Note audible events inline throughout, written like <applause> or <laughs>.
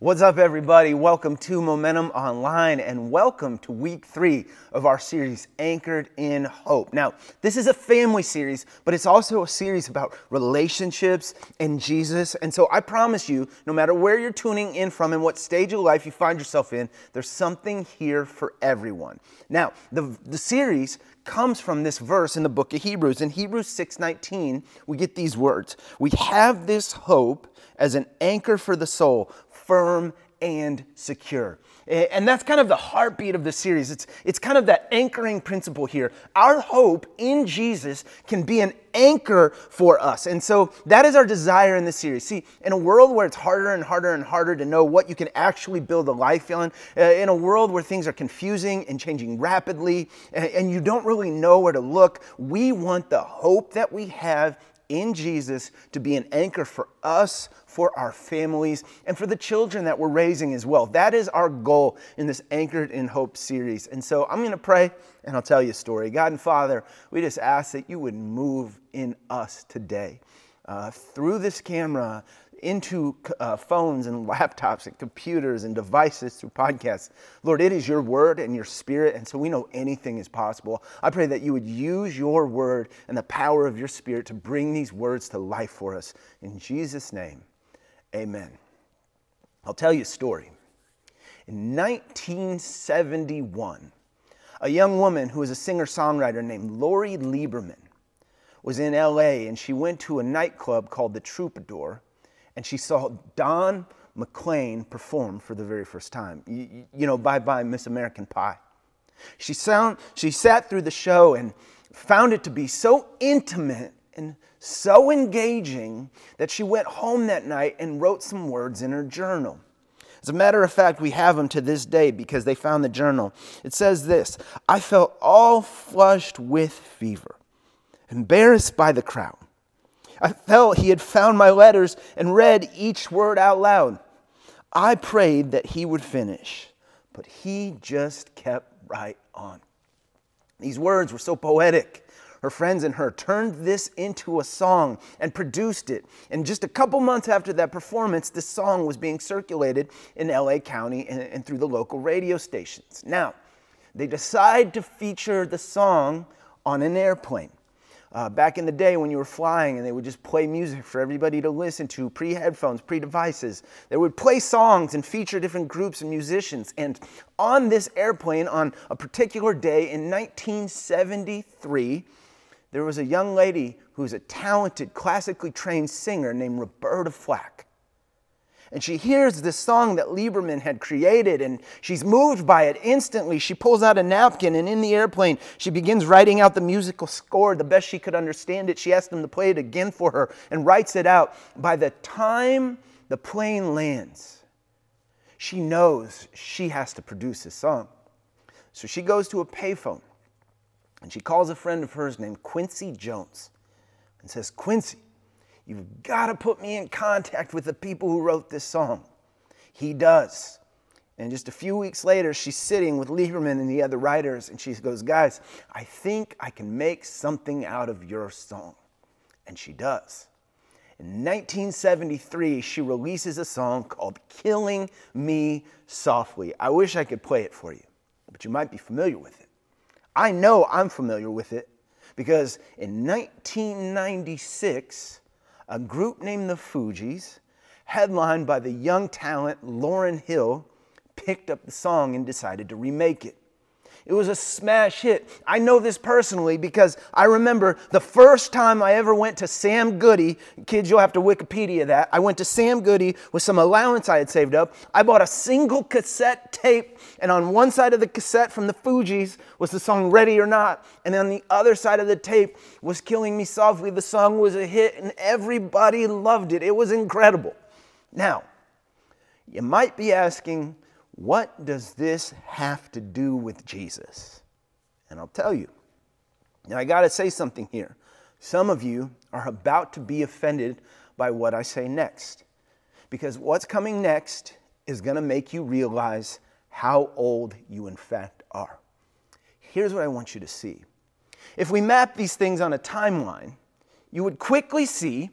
What's up, everybody? Welcome to Momentum Online and welcome to week three of our series, Anchored in Hope. Now, this is a family series, but it's also a series about relationships and Jesus. And so I promise you, no matter where you're tuning in from and what stage of life you find yourself in, there's something here for everyone. Now, the, the series comes from this verse in the book of Hebrews. In Hebrews 6:19, we get these words. We have this hope as an anchor for the soul, firm and secure. And that's kind of the heartbeat of the series. It's, it's kind of that anchoring principle here. Our hope in Jesus can be an anchor for us. And so that is our desire in this series. See, in a world where it's harder and harder and harder to know what you can actually build a life in, uh, in a world where things are confusing and changing rapidly, and you don't really know where to look, we want the hope that we have in Jesus to be an anchor for us, for our families, and for the children that we're raising as well. That is our goal in this Anchored in Hope series. And so I'm going to pray and I'll tell you a story. God and Father, we just ask that you would move in us today. Uh, through this camera, into uh, phones and laptops and computers and devices through podcasts. Lord, it is your word and your spirit, and so we know anything is possible. I pray that you would use your word and the power of your spirit to bring these words to life for us. In Jesus' name, amen. I'll tell you a story. In 1971, a young woman who was a singer songwriter named Lori Lieberman was in LA and she went to a nightclub called the Troubadour and she saw Don McLean perform for the very first time. You, you know, bye bye, Miss American Pie. She, sound, she sat through the show and found it to be so intimate and so engaging that she went home that night and wrote some words in her journal. As a matter of fact, we have them to this day because they found the journal. It says this I felt all flushed with fever, embarrassed by the crowd. I felt he had found my letters and read each word out loud. I prayed that he would finish, but he just kept right on. These words were so poetic. Her friends and her turned this into a song and produced it. And just a couple months after that performance, this song was being circulated in LA County and, and through the local radio stations. Now, they decide to feature the song on an airplane. Uh, back in the day when you were flying and they would just play music for everybody to listen to, pre headphones, pre devices, they would play songs and feature different groups and musicians. And on this airplane, on a particular day in 1973, there was a young lady who was a talented, classically trained singer named Roberta Flack and she hears this song that Lieberman had created and she's moved by it instantly. She pulls out a napkin and in the airplane, she begins writing out the musical score the best she could understand it. She asks them to play it again for her and writes it out. By the time the plane lands, she knows she has to produce this song. So she goes to a payphone and she calls a friend of hers named Quincy Jones and says, Quincy, You've got to put me in contact with the people who wrote this song. He does. And just a few weeks later, she's sitting with Lieberman and the other writers, and she goes, Guys, I think I can make something out of your song. And she does. In 1973, she releases a song called Killing Me Softly. I wish I could play it for you, but you might be familiar with it. I know I'm familiar with it because in 1996, a group named the Fugees, headlined by the young talent Lauryn Hill, picked up the song and decided to remake it. It was a smash hit. I know this personally because I remember the first time I ever went to Sam Goody. Kids, you'll have to Wikipedia that. I went to Sam Goody with some allowance I had saved up. I bought a single cassette tape, and on one side of the cassette from the Fugees was the song Ready or Not, and on the other side of the tape was Killing Me Softly. The song was a hit, and everybody loved it. It was incredible. Now, you might be asking, what does this have to do with Jesus? And I'll tell you. Now, I got to say something here. Some of you are about to be offended by what I say next. Because what's coming next is going to make you realize how old you, in fact, are. Here's what I want you to see. If we map these things on a timeline, you would quickly see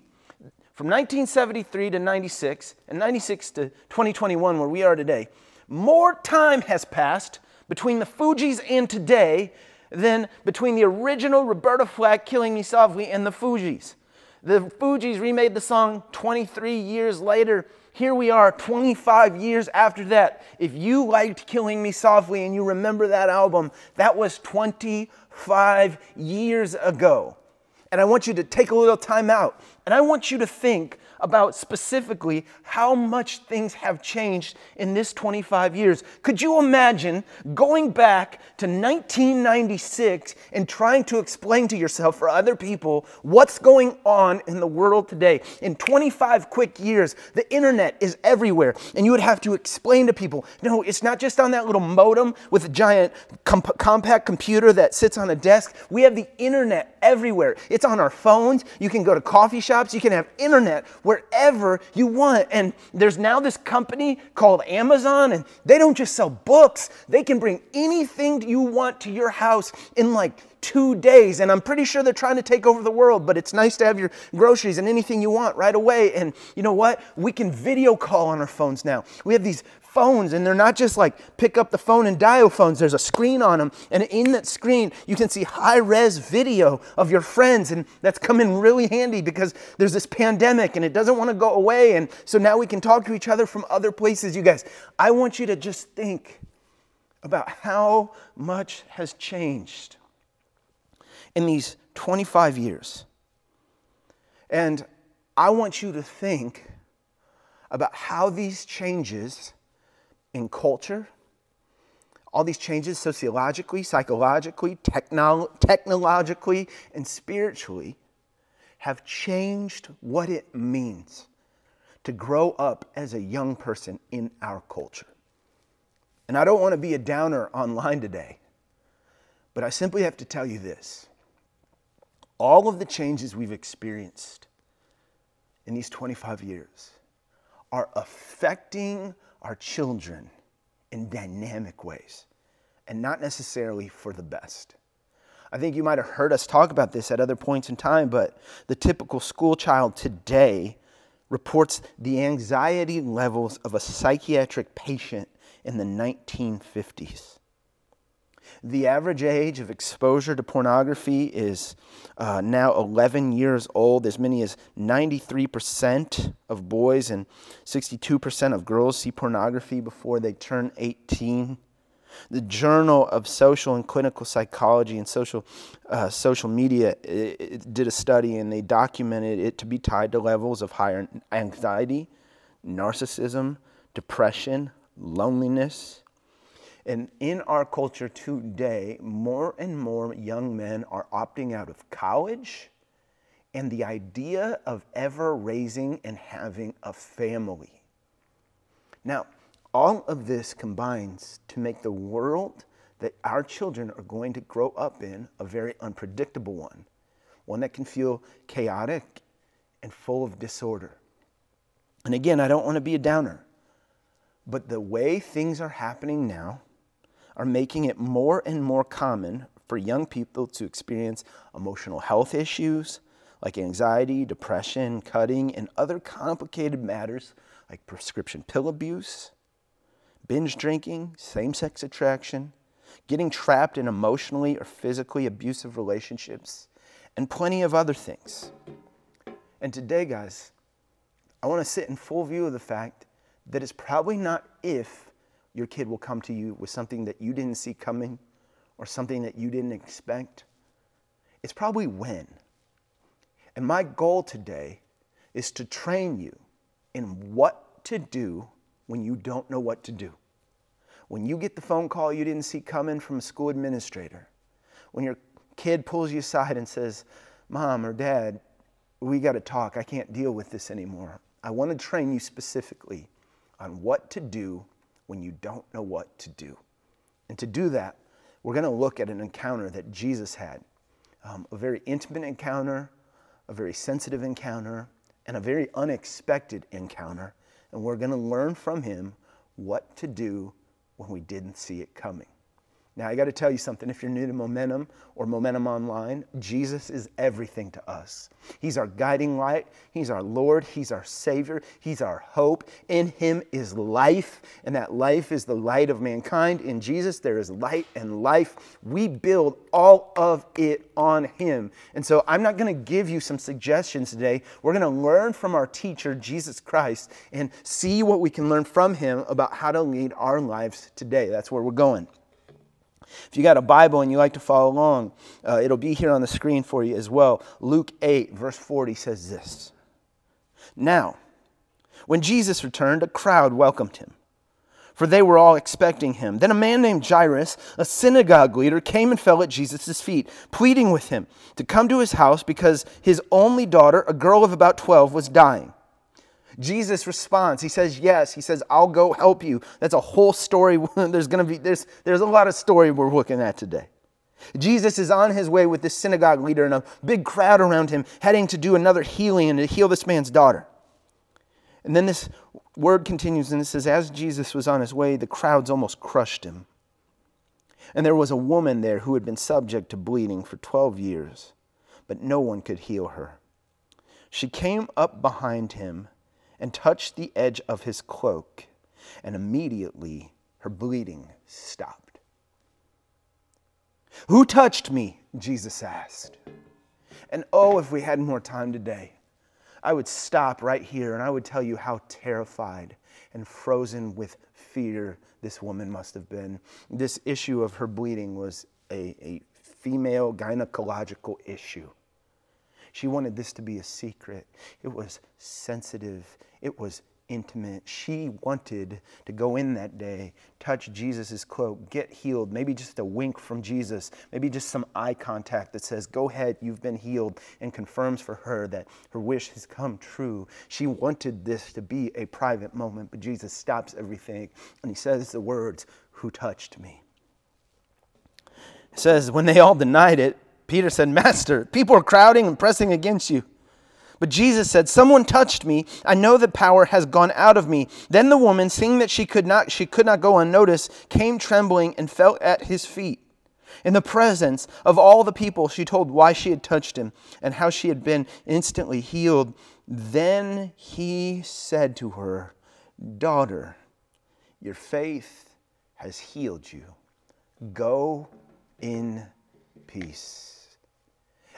from 1973 to 96 and 96 to 2021, where we are today, more time has passed between the Fugees and today than between the original Roberta Flack killing me softly and the Fugees. The Fugees remade the song 23 years later. Here we are 25 years after that. If you liked Killing Me Softly and you remember that album, that was 25 years ago. And I want you to take a little time out and I want you to think about specifically how much things have changed in this 25 years. Could you imagine going back to 1996 and trying to explain to yourself or other people what's going on in the world today? In 25 quick years, the internet is everywhere, and you would have to explain to people no, it's not just on that little modem with a giant comp- compact computer that sits on a desk. We have the internet everywhere. It's on our phones. You can go to coffee shops, you can have internet wherever you want. And there's now this company called Amazon, and they don't just sell books, they can bring anything you want to your house in like two days. And I'm pretty sure they're trying to take over the world, but it's nice to have your groceries and anything you want right away. And you know what? We can video call on our phones now. We have these phones, and they're not just like pick up the phone and dial phones. There's a screen on them, and in that screen, you can see high res video of your friends, and that's come in really handy because there's this pandemic and it doesn't want to go away. And so now we can talk to each other from other places. You guys, I want you to just think about how much has changed in these 25 years. And I want you to think about how these changes in culture, all these changes sociologically, psychologically, technolo- technologically, and spiritually have changed what it means to grow up as a young person in our culture. And I don't want to be a downer online today, but I simply have to tell you this. All of the changes we've experienced in these 25 years are affecting our children in dynamic ways and not necessarily for the best. I think you might have heard us talk about this at other points in time, but the typical school child today reports the anxiety levels of a psychiatric patient in the 1950s. The average age of exposure to pornography is uh, now 11 years old. As many as 93% of boys and 62% of girls see pornography before they turn 18. The Journal of Social and Clinical Psychology and Social, uh, social Media it, it did a study and they documented it to be tied to levels of higher anxiety, narcissism, depression, loneliness, and in our culture today, more and more young men are opting out of college and the idea of ever raising and having a family. Now, all of this combines to make the world that our children are going to grow up in a very unpredictable one, one that can feel chaotic and full of disorder. And again, I don't want to be a downer, but the way things are happening now, are making it more and more common for young people to experience emotional health issues like anxiety, depression, cutting, and other complicated matters like prescription pill abuse, binge drinking, same sex attraction, getting trapped in emotionally or physically abusive relationships, and plenty of other things. And today, guys, I want to sit in full view of the fact that it's probably not if your kid will come to you with something that you didn't see coming or something that you didn't expect. It's probably when. And my goal today is to train you in what to do when you don't know what to do. When you get the phone call you didn't see coming from a school administrator, when your kid pulls you aside and says, Mom or Dad, we got to talk. I can't deal with this anymore. I want to train you specifically on what to do when you don't know what to do. And to do that, we're going to look at an encounter that Jesus had um, a very intimate encounter, a very sensitive encounter, and a very unexpected encounter. And we're going to learn from him what to do when we didn't see it coming. Now, I got to tell you something. If you're new to Momentum or Momentum Online, Jesus is everything to us. He's our guiding light. He's our Lord. He's our Savior. He's our hope. In Him is life, and that life is the light of mankind. In Jesus, there is light and life. We build all of it on Him. And so, I'm not going to give you some suggestions today. We're going to learn from our teacher, Jesus Christ, and see what we can learn from Him about how to lead our lives today. That's where we're going. If you got a Bible and you like to follow along, uh, it'll be here on the screen for you as well. Luke 8, verse 40 says this Now, when Jesus returned, a crowd welcomed him, for they were all expecting him. Then a man named Jairus, a synagogue leader, came and fell at Jesus' feet, pleading with him to come to his house because his only daughter, a girl of about 12, was dying. Jesus responds. He says, Yes. He says, I'll go help you. That's a whole story. <laughs> there's going to be, there's, there's a lot of story we're looking at today. Jesus is on his way with this synagogue leader and a big crowd around him, heading to do another healing and to heal this man's daughter. And then this word continues and it says, As Jesus was on his way, the crowds almost crushed him. And there was a woman there who had been subject to bleeding for 12 years, but no one could heal her. She came up behind him and touched the edge of his cloak, and immediately her bleeding stopped. Who touched me? Jesus asked. And oh, if we had more time today, I would stop right here and I would tell you how terrified and frozen with fear this woman must have been. This issue of her bleeding was a, a female gynecological issue. She wanted this to be a secret. It was sensitive, it was intimate. She wanted to go in that day, touch Jesus' cloak, get healed, maybe just a wink from Jesus, maybe just some eye contact that says, Go ahead, you've been healed, and confirms for her that her wish has come true. She wanted this to be a private moment, but Jesus stops everything and he says the words, Who touched me? It says, When they all denied it, Peter said, Master, people are crowding and pressing against you. But Jesus said, Someone touched me. I know that power has gone out of me. Then the woman, seeing that she could not, she could not go unnoticed, came trembling and fell at his feet. In the presence of all the people, she told why she had touched him and how she had been instantly healed. Then he said to her, Daughter, your faith has healed you. Go in peace.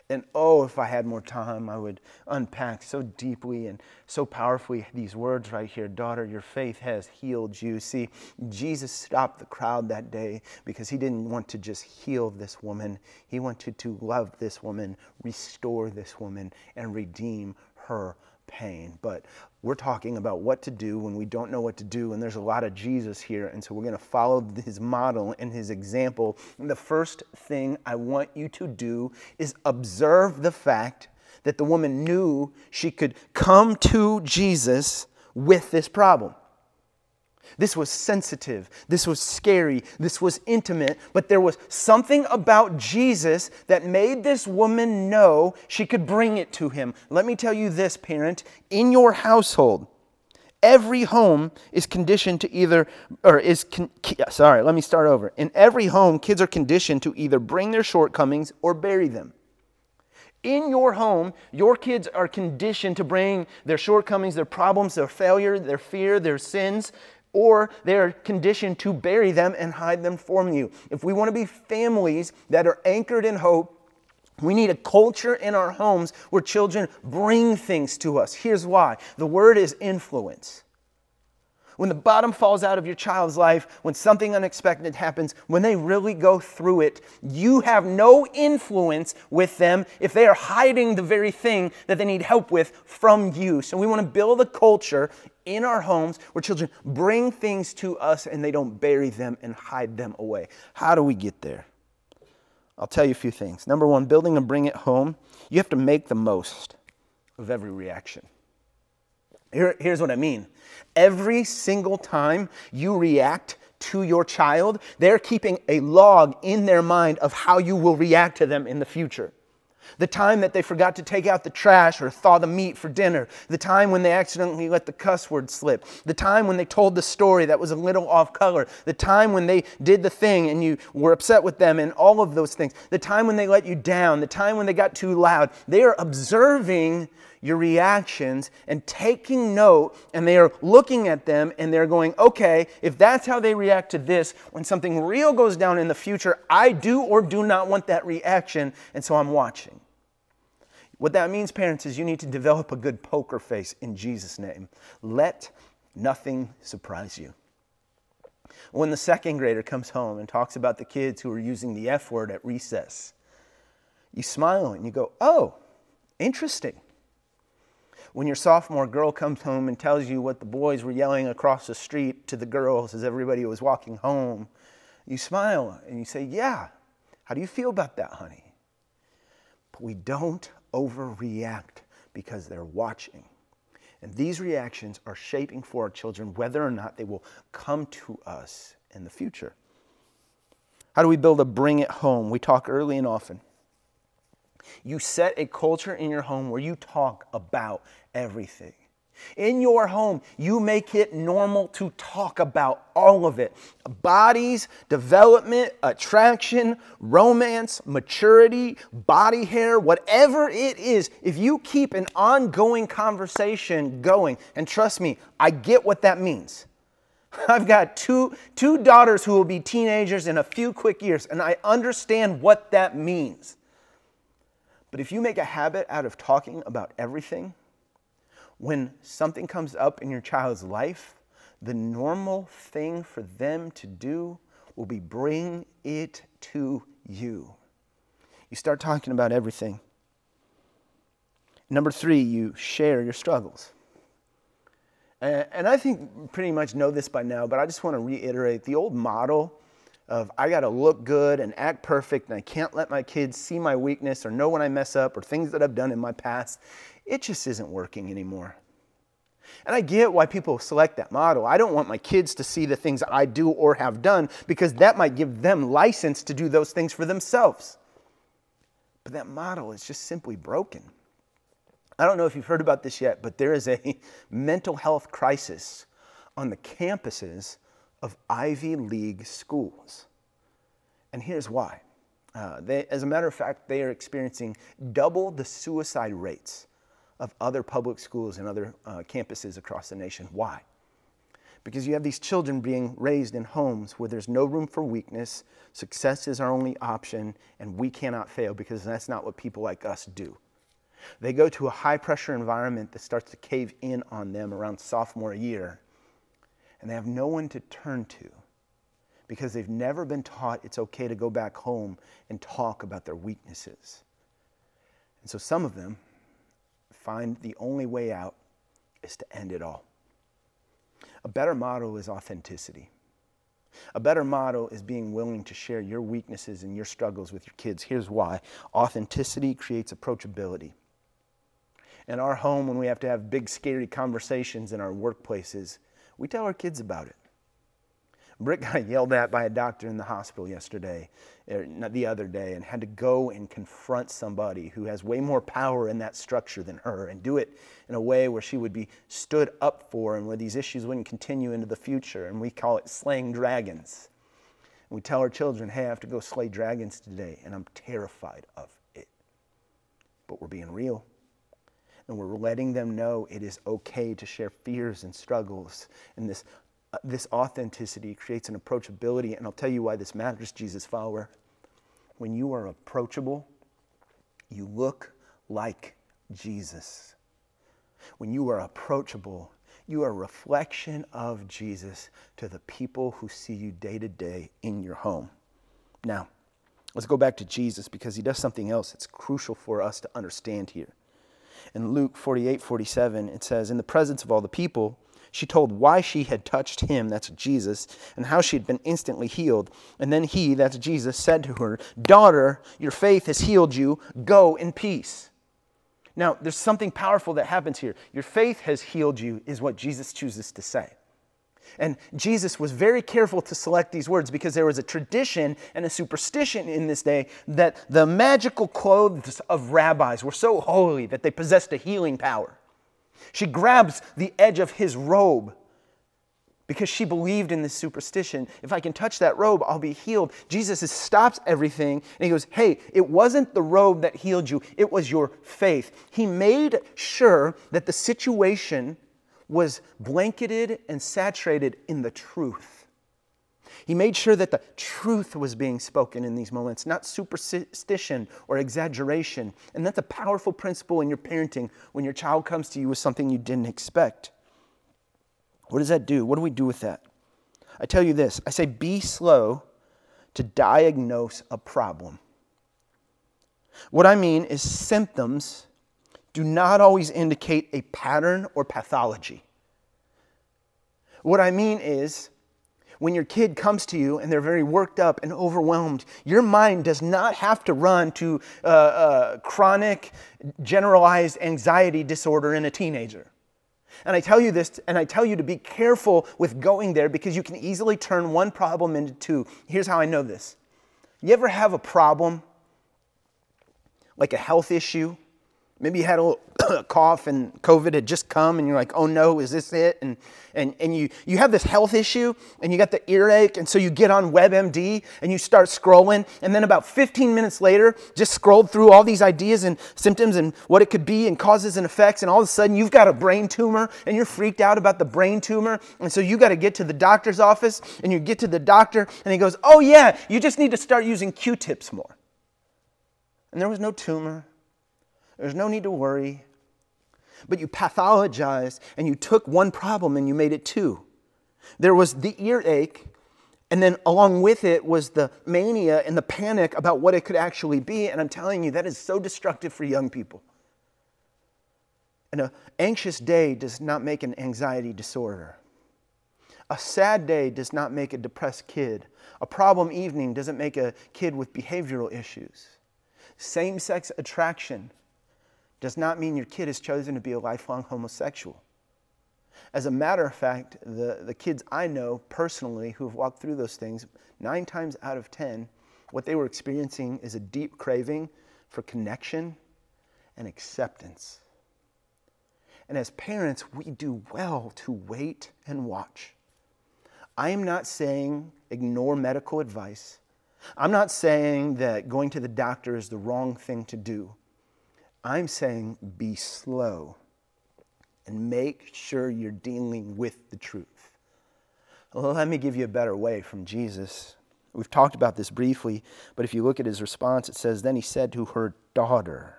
And oh, if I had more time, I would unpack so deeply and so powerfully these words right here Daughter, your faith has healed you. See, Jesus stopped the crowd that day because he didn't want to just heal this woman, he wanted to love this woman, restore this woman, and redeem her pain. But we're talking about what to do when we don't know what to do, and there's a lot of Jesus here, and so we're going to follow his model and his example. And the first thing I want you to do is observe the fact that the woman knew she could come to Jesus with this problem. This was sensitive. This was scary. This was intimate. But there was something about Jesus that made this woman know she could bring it to him. Let me tell you this, parent. In your household, every home is conditioned to either, or is, con, sorry, let me start over. In every home, kids are conditioned to either bring their shortcomings or bury them. In your home, your kids are conditioned to bring their shortcomings, their problems, their failure, their fear, their sins, or they're conditioned to bury them and hide them from you. If we want to be families that are anchored in hope, we need a culture in our homes where children bring things to us. Here's why the word is influence. When the bottom falls out of your child's life, when something unexpected happens, when they really go through it, you have no influence with them if they are hiding the very thing that they need help with from you. So we want to build a culture in our homes where children bring things to us and they don't bury them and hide them away. How do we get there? I'll tell you a few things. Number one, building and bring it home, you have to make the most of every reaction. Here, here's what I mean. Every single time you react to your child, they're keeping a log in their mind of how you will react to them in the future. the time that they forgot to take out the trash or thaw the meat for dinner, the time when they accidentally let the cuss word slip, the time when they told the story that was a little off color, the time when they did the thing and you were upset with them, and all of those things, the time when they let you down, the time when they got too loud. They are observing your reactions and taking note, and they are looking at them and they're going, okay, if that's how they react to this, when something real goes down in the future, I do or do not want that reaction, and so I'm watching. What that means, parents, is you need to develop a good poker face in Jesus' name. Let nothing surprise you. When the second grader comes home and talks about the kids who are using the F word at recess, you smile and you go, oh, interesting. When your sophomore girl comes home and tells you what the boys were yelling across the street to the girls as everybody was walking home, you smile and you say, Yeah, how do you feel about that, honey? But we don't overreact because they're watching. And these reactions are shaping for our children whether or not they will come to us in the future. How do we build a bring it home? We talk early and often. You set a culture in your home where you talk about everything. In your home, you make it normal to talk about all of it bodies, development, attraction, romance, maturity, body hair, whatever it is. If you keep an ongoing conversation going, and trust me, I get what that means. <laughs> I've got two, two daughters who will be teenagers in a few quick years, and I understand what that means. But if you make a habit out of talking about everything, when something comes up in your child's life, the normal thing for them to do will be bring it to you. You start talking about everything. Number three, you share your struggles. And I think pretty much know this by now, but I just want to reiterate the old model of I got to look good and act perfect, and I can't let my kids see my weakness or know when I mess up or things that I've done in my past. It just isn't working anymore. And I get why people select that model. I don't want my kids to see the things I do or have done because that might give them license to do those things for themselves. But that model is just simply broken. I don't know if you've heard about this yet, but there is a <laughs> mental health crisis on the campuses of Ivy League schools. And here's why. Uh, they, as a matter of fact, they are experiencing double the suicide rates of other public schools and other uh, campuses across the nation. Why? Because you have these children being raised in homes where there's no room for weakness, success is our only option, and we cannot fail because that's not what people like us do. They go to a high pressure environment that starts to cave in on them around sophomore year and they have no one to turn to because they've never been taught it's okay to go back home and talk about their weaknesses. And so some of them find the only way out is to end it all. A better model is authenticity. A better model is being willing to share your weaknesses and your struggles with your kids. Here's why authenticity creates approachability. In our home, when we have to have big, scary conversations in our workplaces, we tell our kids about it. Britt got yelled at by a doctor in the hospital yesterday, er, the other day, and had to go and confront somebody who has way more power in that structure than her and do it in a way where she would be stood up for and where these issues wouldn't continue into the future. And we call it slaying dragons. And we tell our children, hey, I have to go slay dragons today, and I'm terrified of it. But we're being real and we're letting them know it is okay to share fears and struggles. And this, this authenticity creates an approachability. And I'll tell you why this matters, Jesus follower. When you are approachable, you look like Jesus. When you are approachable, you are a reflection of Jesus to the people who see you day to day in your home. Now, let's go back to Jesus because he does something else that's crucial for us to understand here. In Luke 48 47, it says, In the presence of all the people, she told why she had touched him, that's Jesus, and how she had been instantly healed. And then he, that's Jesus, said to her, Daughter, your faith has healed you. Go in peace. Now, there's something powerful that happens here. Your faith has healed you, is what Jesus chooses to say. And Jesus was very careful to select these words because there was a tradition and a superstition in this day that the magical clothes of rabbis were so holy that they possessed a healing power. She grabs the edge of his robe because she believed in this superstition. If I can touch that robe, I'll be healed. Jesus stops everything and he goes, Hey, it wasn't the robe that healed you, it was your faith. He made sure that the situation was blanketed and saturated in the truth. He made sure that the truth was being spoken in these moments, not superstition or exaggeration. And that's a powerful principle in your parenting when your child comes to you with something you didn't expect. What does that do? What do we do with that? I tell you this I say, be slow to diagnose a problem. What I mean is, symptoms do not always indicate a pattern or pathology. What I mean is, when your kid comes to you and they're very worked up and overwhelmed, your mind does not have to run to uh, uh, chronic generalized anxiety disorder in a teenager. And I tell you this, and I tell you to be careful with going there because you can easily turn one problem into two. Here's how I know this. You ever have a problem, like a health issue, Maybe you had a little cough and COVID had just come and you're like, oh no, is this it? And, and, and you, you have this health issue and you got the earache. And so you get on WebMD and you start scrolling. And then about 15 minutes later, just scrolled through all these ideas and symptoms and what it could be and causes and effects. And all of a sudden you've got a brain tumor and you're freaked out about the brain tumor. And so you got to get to the doctor's office and you get to the doctor and he goes, oh yeah, you just need to start using Q-tips more. And there was no tumor. There's no need to worry. But you pathologized and you took one problem and you made it two. There was the earache, and then along with it was the mania and the panic about what it could actually be. And I'm telling you, that is so destructive for young people. And an anxious day does not make an anxiety disorder. A sad day does not make a depressed kid. A problem evening doesn't make a kid with behavioral issues. Same sex attraction does not mean your kid has chosen to be a lifelong homosexual. As a matter of fact, the, the kids I know personally who have walked through those things, nine times out of ten, what they were experiencing is a deep craving for connection and acceptance. And as parents, we do well to wait and watch. I am not saying ignore medical advice. I'm not saying that going to the doctor is the wrong thing to do. I'm saying be slow and make sure you're dealing with the truth. Well, let me give you a better way from Jesus. We've talked about this briefly, but if you look at his response, it says, Then he said to her daughter,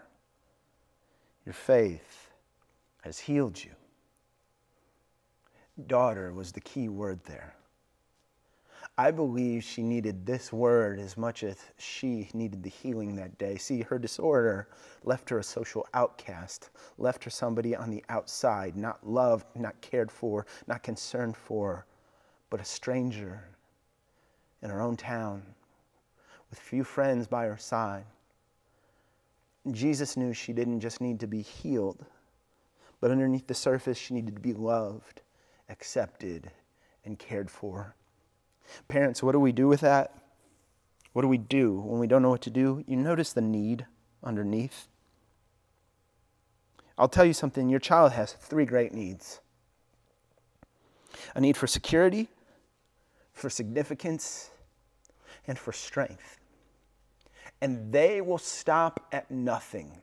Your faith has healed you. Daughter was the key word there. I believe she needed this word as much as she needed the healing that day. See, her disorder left her a social outcast, left her somebody on the outside, not loved, not cared for, not concerned for, but a stranger in her own town with few friends by her side. Jesus knew she didn't just need to be healed, but underneath the surface, she needed to be loved, accepted, and cared for. Parents, what do we do with that? What do we do when we don't know what to do? You notice the need underneath. I'll tell you something your child has three great needs a need for security, for significance, and for strength. And they will stop at nothing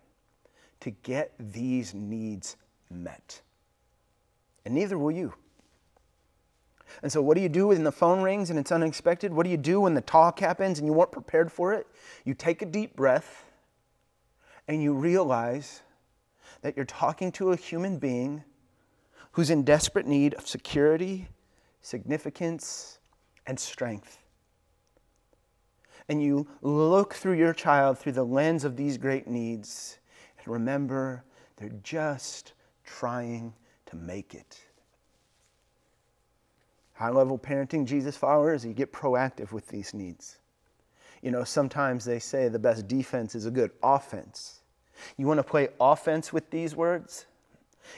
to get these needs met. And neither will you. And so, what do you do when the phone rings and it's unexpected? What do you do when the talk happens and you weren't prepared for it? You take a deep breath and you realize that you're talking to a human being who's in desperate need of security, significance, and strength. And you look through your child through the lens of these great needs and remember they're just trying to make it. High level parenting, Jesus followers, you get proactive with these needs. You know, sometimes they say the best defense is a good offense. You want to play offense with these words?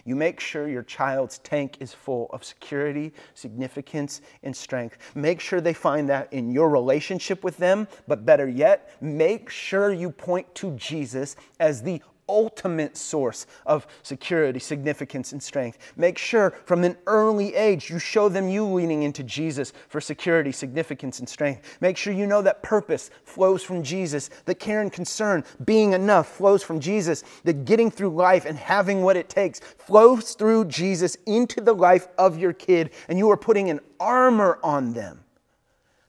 You make sure your child's tank is full of security, significance, and strength. Make sure they find that in your relationship with them, but better yet, make sure you point to Jesus as the ultimate source of security, significance, and strength. Make sure from an early age you show them you leaning into Jesus for security, significance, and strength. Make sure you know that purpose flows from Jesus, that care and concern, being enough, flows from Jesus, that getting through life and having what it takes flows through Jesus into the life of your kid, and you are putting an armor on them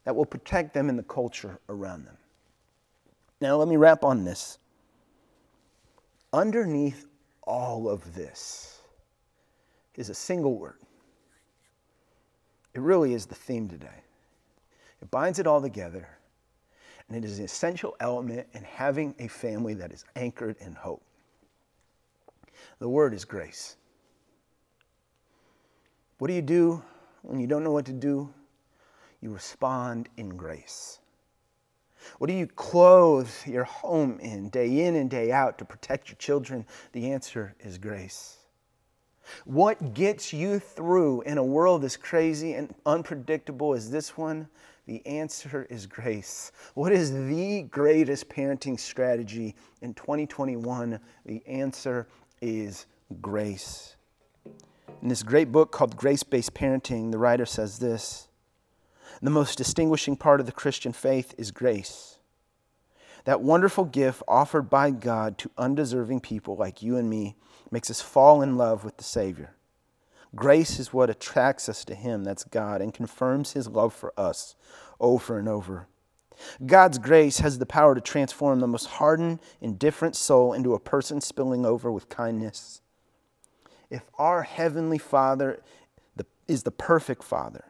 that will protect them in the culture around them. Now, let me wrap on this underneath all of this is a single word. It really is the theme today. It binds it all together, and it is an essential element in having a family that is anchored in hope. The word is grace. What do you do when you don't know what to do? You respond in grace. What do you clothe your home in day in and day out to protect your children? The answer is grace. What gets you through in a world as crazy and unpredictable as this one? The answer is grace. What is the greatest parenting strategy in 2021? The answer is grace. In this great book called Grace Based Parenting, the writer says this the most distinguishing part of the Christian faith is grace. That wonderful gift offered by God to undeserving people like you and me makes us fall in love with the Savior. Grace is what attracts us to Him, that's God, and confirms His love for us over and over. God's grace has the power to transform the most hardened, indifferent soul into a person spilling over with kindness. If our Heavenly Father is the perfect Father,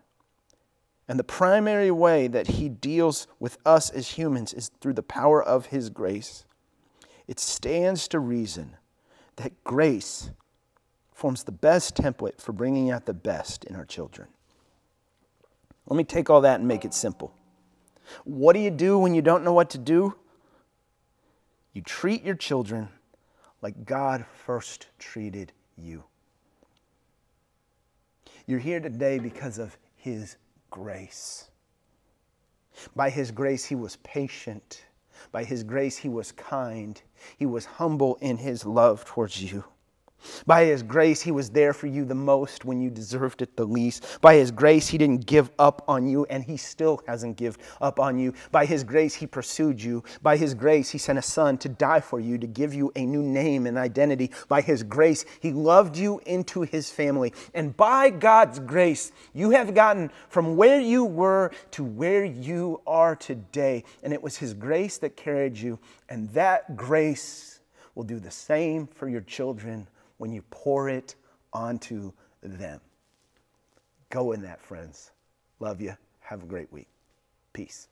and the primary way that he deals with us as humans is through the power of his grace. It stands to reason that grace forms the best template for bringing out the best in our children. Let me take all that and make it simple. What do you do when you don't know what to do? You treat your children like God first treated you. You're here today because of His grace. By His grace, He was patient. By His grace, He was kind. He was humble in His love towards you. By His grace, He was there for you the most when you deserved it the least. By His grace, He didn't give up on you, and He still hasn't given up on you. By His grace, He pursued you. By His grace, He sent a Son to die for you, to give you a new name and identity. By His grace, He loved you into His family. And by God's grace, you have gotten from where you were to where you are today. And it was His grace that carried you, and that grace will do the same for your children when you pour it onto them. Go in that, friends. Love you. Have a great week. Peace.